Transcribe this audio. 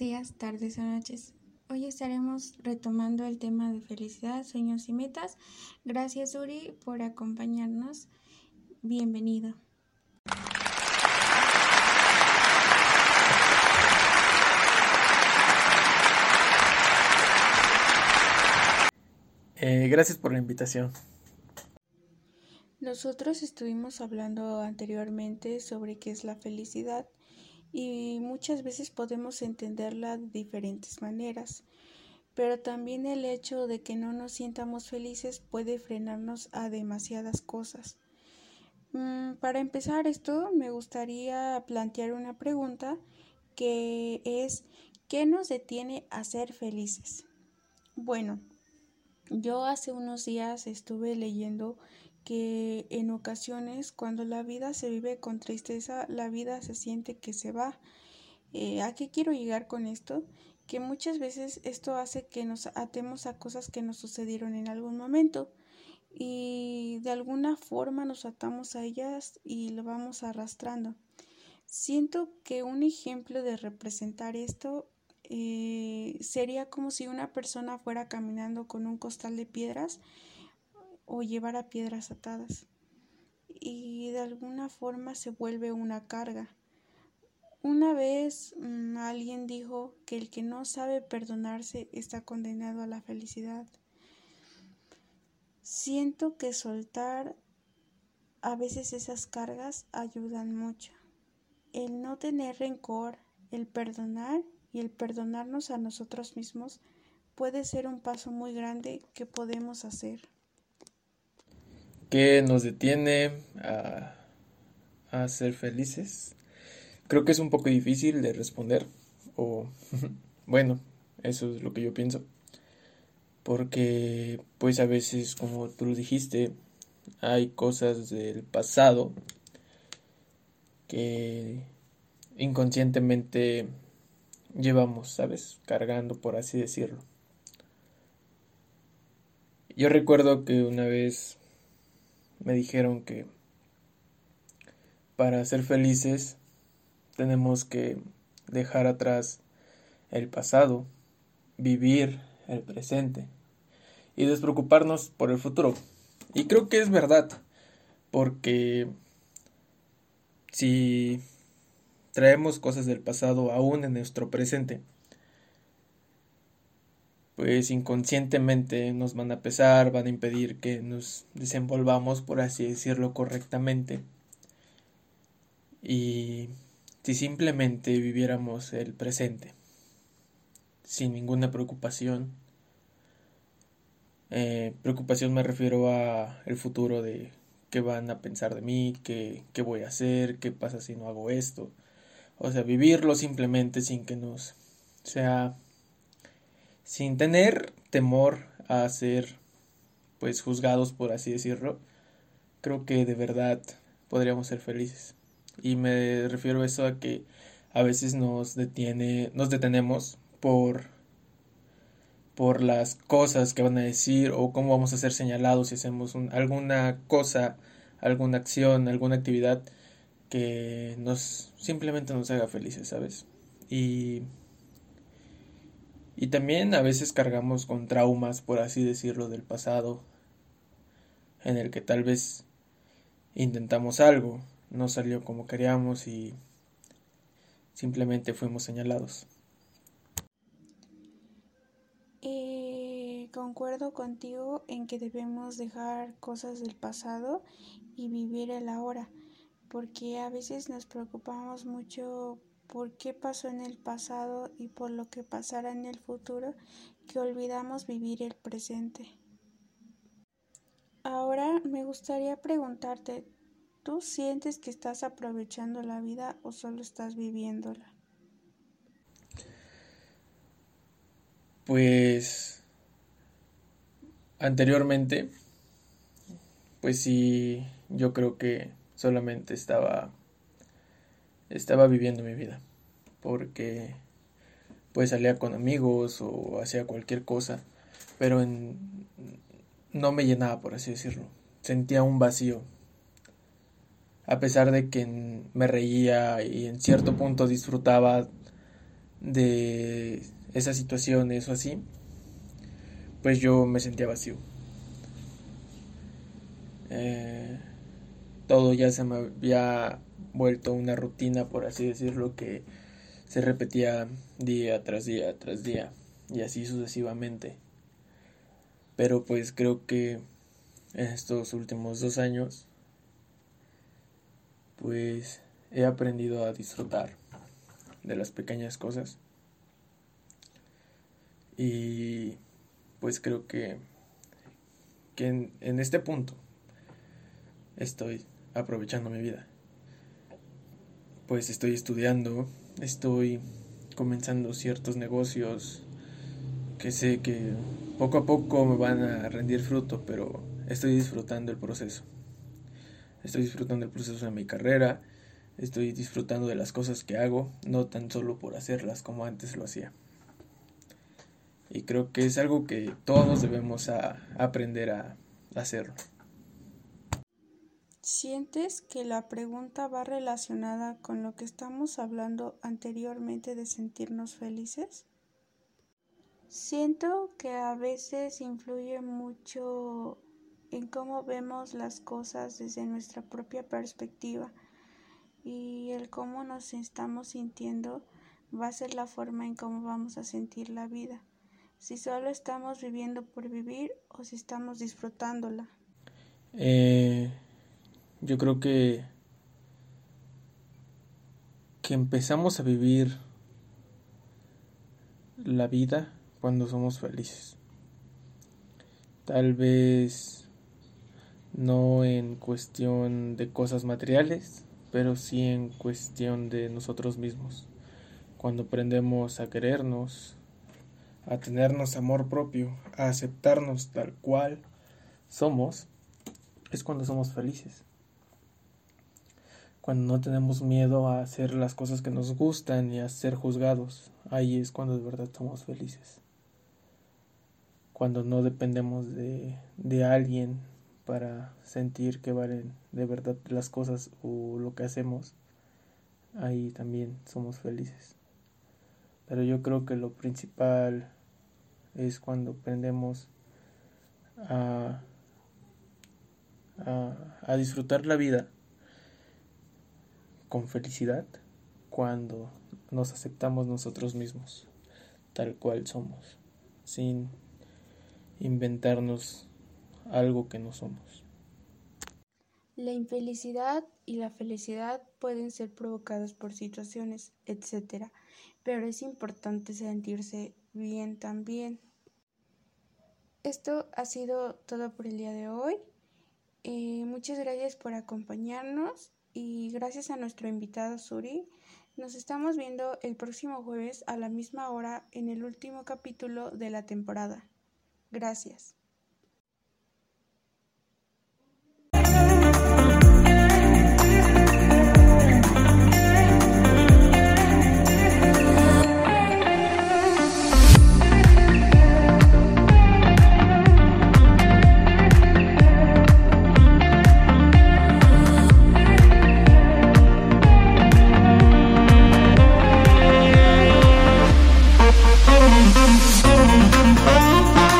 días, tardes o noches. Hoy estaremos retomando el tema de felicidad, sueños y metas. Gracias Uri por acompañarnos. Bienvenido. Eh, gracias por la invitación. Nosotros estuvimos hablando anteriormente sobre qué es la felicidad y muchas veces podemos entenderla de diferentes maneras, pero también el hecho de que no nos sientamos felices puede frenarnos a demasiadas cosas. Mm, para empezar esto, me gustaría plantear una pregunta que es ¿qué nos detiene a ser felices? Bueno, yo hace unos días estuve leyendo que en ocasiones cuando la vida se vive con tristeza, la vida se siente que se va. Eh, ¿A qué quiero llegar con esto? Que muchas veces esto hace que nos atemos a cosas que nos sucedieron en algún momento y de alguna forma nos atamos a ellas y lo vamos arrastrando. Siento que un ejemplo de representar esto eh, sería como si una persona fuera caminando con un costal de piedras o llevar a piedras atadas y de alguna forma se vuelve una carga. Una vez mm, alguien dijo que el que no sabe perdonarse está condenado a la felicidad. Siento que soltar a veces esas cargas ayudan mucho. El no tener rencor, el perdonar y el perdonarnos a nosotros mismos puede ser un paso muy grande que podemos hacer. ¿Qué nos detiene a, a ser felices? Creo que es un poco difícil de responder. O bueno, eso es lo que yo pienso. Porque pues a veces, como tú lo dijiste, hay cosas del pasado que inconscientemente llevamos, ¿sabes? Cargando, por así decirlo. Yo recuerdo que una vez me dijeron que para ser felices tenemos que dejar atrás el pasado, vivir el presente y despreocuparnos por el futuro. Y creo que es verdad, porque si traemos cosas del pasado aún en nuestro presente, pues inconscientemente nos van a pesar, van a impedir que nos desenvolvamos, por así decirlo, correctamente. Y si simplemente viviéramos el presente, sin ninguna preocupación, eh, preocupación me refiero a el futuro de qué van a pensar de mí, qué, qué voy a hacer, qué pasa si no hago esto. O sea, vivirlo simplemente sin que nos sea sin tener temor a ser pues juzgados por así decirlo, creo que de verdad podríamos ser felices. Y me refiero a eso a que a veces nos detiene, nos detenemos por por las cosas que van a decir o cómo vamos a ser señalados si hacemos alguna cosa, alguna acción, alguna actividad que nos simplemente nos haga felices, ¿sabes? Y y también a veces cargamos con traumas, por así decirlo, del pasado, en el que tal vez intentamos algo, no salió como queríamos y simplemente fuimos señalados. Eh, concuerdo contigo en que debemos dejar cosas del pasado y vivir el ahora, porque a veces nos preocupamos mucho por qué pasó en el pasado y por lo que pasará en el futuro que olvidamos vivir el presente. Ahora me gustaría preguntarte, ¿tú sientes que estás aprovechando la vida o solo estás viviéndola? Pues anteriormente, pues sí, yo creo que solamente estaba estaba viviendo mi vida. Porque pues salía con amigos o hacía cualquier cosa, pero no me llenaba, por así decirlo. Sentía un vacío. A pesar de que me reía y en cierto punto disfrutaba de esas situaciones o así, pues yo me sentía vacío. Eh, todo ya se me había vuelto una rutina, por así decirlo, que se repetía día tras día tras día y así sucesivamente. Pero pues creo que en estos últimos dos años pues he aprendido a disfrutar de las pequeñas cosas y pues creo que, que en este punto estoy aprovechando mi vida. Pues estoy estudiando, estoy comenzando ciertos negocios que sé que poco a poco me van a rendir fruto, pero estoy disfrutando el proceso. Estoy disfrutando el proceso de mi carrera, estoy disfrutando de las cosas que hago, no tan solo por hacerlas como antes lo hacía. Y creo que es algo que todos debemos aprender a hacerlo. ¿Sientes que la pregunta va relacionada con lo que estamos hablando anteriormente de sentirnos felices? Siento que a veces influye mucho en cómo vemos las cosas desde nuestra propia perspectiva y el cómo nos estamos sintiendo va a ser la forma en cómo vamos a sentir la vida. Si solo estamos viviendo por vivir o si estamos disfrutándola. Eh, yo creo que que empezamos a vivir la vida cuando somos felices. Tal vez no en cuestión de cosas materiales, pero sí en cuestión de nosotros mismos. Cuando aprendemos a querernos, a tenernos amor propio, a aceptarnos tal cual somos, es cuando somos felices cuando no tenemos miedo a hacer las cosas que nos gustan y a ser juzgados, ahí es cuando de verdad somos felices. Cuando no dependemos de, de alguien para sentir que valen de verdad las cosas o lo que hacemos, ahí también somos felices. Pero yo creo que lo principal es cuando aprendemos a, a, a disfrutar la vida con felicidad cuando nos aceptamos nosotros mismos, tal cual somos, sin inventarnos algo que no somos. La infelicidad y la felicidad pueden ser provocadas por situaciones, etc. Pero es importante sentirse bien también. Esto ha sido todo por el día de hoy. Eh, muchas gracias por acompañarnos y gracias a nuestro invitado Suri, nos estamos viendo el próximo jueves a la misma hora en el último capítulo de la temporada. Gracias.